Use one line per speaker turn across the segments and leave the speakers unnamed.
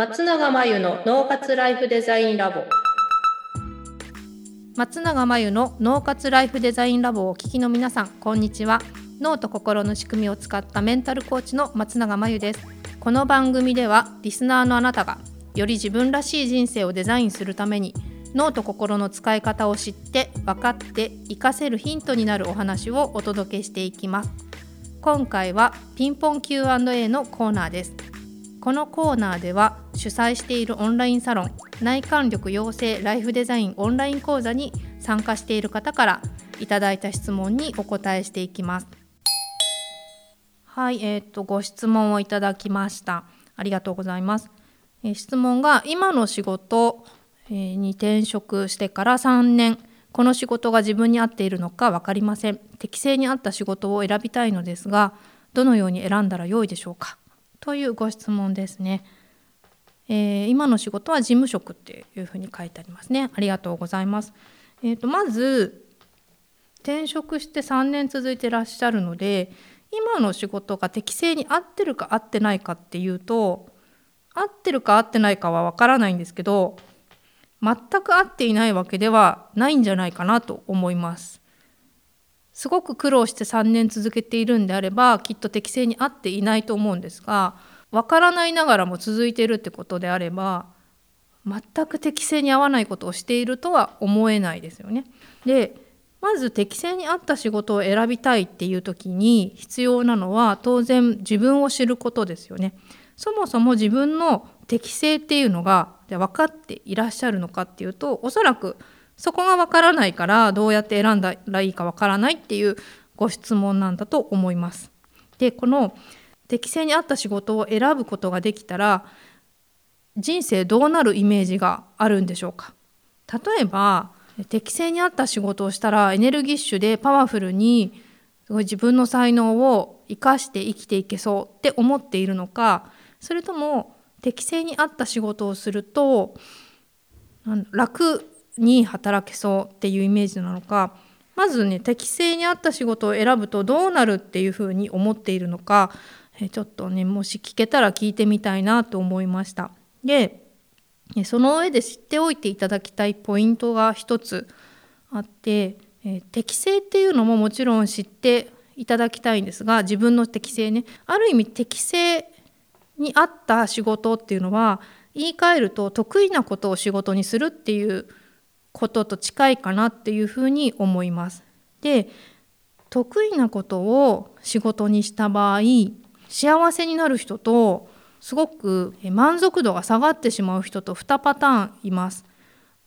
松永真由の脳活ライフデザインラボ。
松永真由の脳活ライフデザインラボをお聞きの皆さんこんにちは。脳と心の仕組みを使ったメンタルコーチの松永真由です。この番組ではリスナーのあなたがより自分らしい人生をデザインするために脳と心の使い方を知って分かって活かせるヒントになるお話をお届けしていきます。今回はピンポン Q&A のコーナーです。このコーナーでは主催しているオンラインサロン内観力養成ライフデザインオンライン講座に参加している方からいただいた質問にお答えしていきます。はい、えー、っとご質問をいただきました。ありがとうございます、えー、質問が今の仕事に転職してから3年この仕事が自分に合っているのか分かりません。適正に合った仕事を選びたいのですがどのように選んだらよいでしょうか？というご質問ですね、えー、今の仕事は事務職っていうふうに書いてありますね。ありがとうございます。えーと、まず転職して3年続いてらっしゃるので今の仕事が適正に合ってるか合ってないかっていうと合ってるか合ってないかは分からないんですけど全く合っていないわけではないんじゃないかなと思います。すごく苦労して3年続けているんであればきっと適正に合っていないと思うんですが分からないながらも続いているってことであれば全く適正に合わないことをしているとは思えないですよね。でまず適正に合った仕事を選びたいっていう時に必要なのは当然自分を知ることですよね。そもそも自分の適性っていうのが分かっていらっしゃるのかっていうとおそらくそこが分からないからどうやって選んだらいいか分からないっていうご質問なんだと思います。でこの適正に合った仕事を選ぶことができたら人生どうなるイメージがあるんでしょうか例えば適正に合った仕事をしたらエネルギッシュでパワフルに自分の才能を生かして生きていけそうって思っているのかそれとも適正に合った仕事をすると楽に働けそうっていうイメージなのかまずね適正に合った仕事を選ぶとどうなるっていうふうに思っているのかちょっとねもし聞けたら聞いてみたいなと思いました。でその上で知っておいていただきたいポイントが一つあって、え適性っていうのももちろん知っていただきたいんですが自分の適性ねある意味適性に合った仕事っていうのは言い換えると得意なことを仕事にするっていうことと近いかなっていうふうに思います。で得意なことを仕事にした場合幸せになる人とすごく満足度が下がってしまう人と2パターンいます。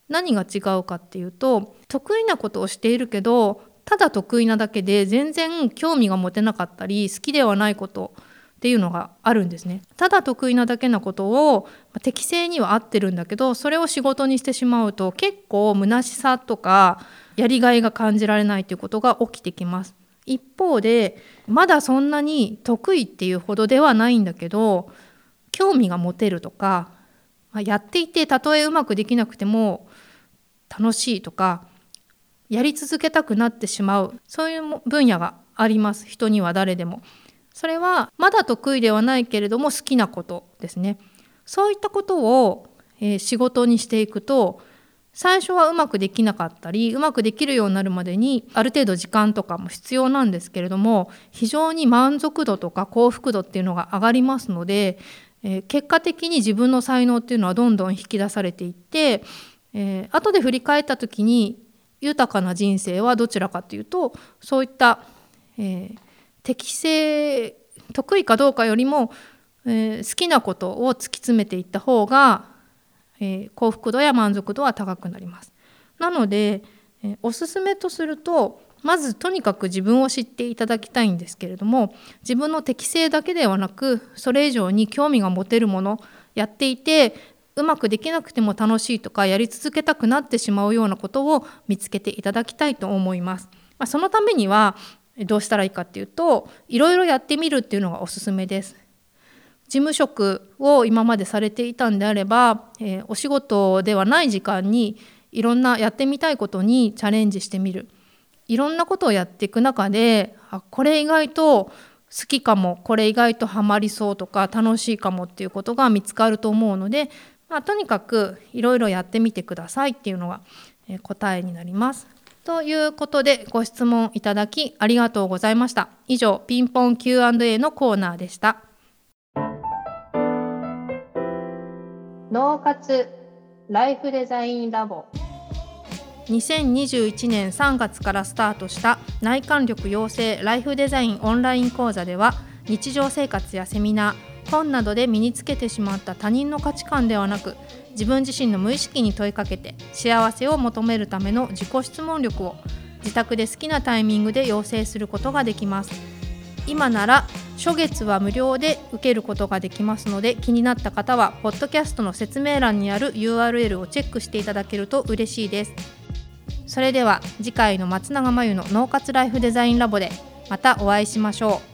何が違うかっていうと得意なことをしているけどただ得意なだけで全然興味が持てなかったり好きではないことっていうのがあるんですね。ただ得意なだけのことを適正には合ってるんだけどそれを仕事にしてしまうと結構虚しさとかやりがいが感じられないということが起きてきます。一方でまだそんなに得意っていうほどではないんだけど興味が持てるとか、やっていてたとえうまくできなくても楽しいとかやり続けたくなってしまうそういう分野があります人には誰でも。それはまだ得意ではないけれども好きなことですね。そういったことを、えー、仕事にしていくと最初はうまくできなかったりうまくできるようになるまでにある程度時間とかも必要なんですけれども非常に満足度とか幸福度っていうのが上がりますのでえー、結果的に自分の才能っていうのはどんどん引き出されていって、えー、後で振り返った時に豊かな人生はどちらかというとそういった、えー、適正得意かどうかよりも、えー、好きなことを突き詰めていった方が、えー、幸福度や満足度は高くなります。なので、えー、おすすめとするとまずとにかく自分を知っていただきたいんですけれども自分の適性だけではなくそれ以上に興味が持てるものやっていてうまくできなくても楽しいとかやり続けたくなってしまうようなことを見つけていただきたいと思います。まあ、そのためにはどうしたらいいかっていうといろいろやってみるっていうのがおすすめです。事務職を今までされていたんであれば、えー、お仕事ではない時間にいろんなやってみたいことにチャレンジしてみる。いろんなことをやっていく中であこれ意外と好きかもこれ意外とハマりそうとか楽しいかもっていうことが見つかると思うので、まあ、とにかくいろいろやってみてくださいっていうのが、答えになります。ということでご質問いただきありがとうございました。以上ピンポン Q&A のコーナーでした。
脳活ライフデザインラボ
2021年3月からスタートした内観力養成ライフデザインオンライン講座では日常生活やセミナー本などで身につけてしまった他人の価値観ではなく自分自身の無意識に問いかけて幸せを求めるための自己質問力を自宅で好きなタイミングで養成することができます。今なら初月は無料で受けることができますので気になった方はポッドキャストの説明欄にある URL をチェックしていただけると嬉しいです。それでは次回の松永真由の脳活ライフデザインラボでまたお会いしましょう。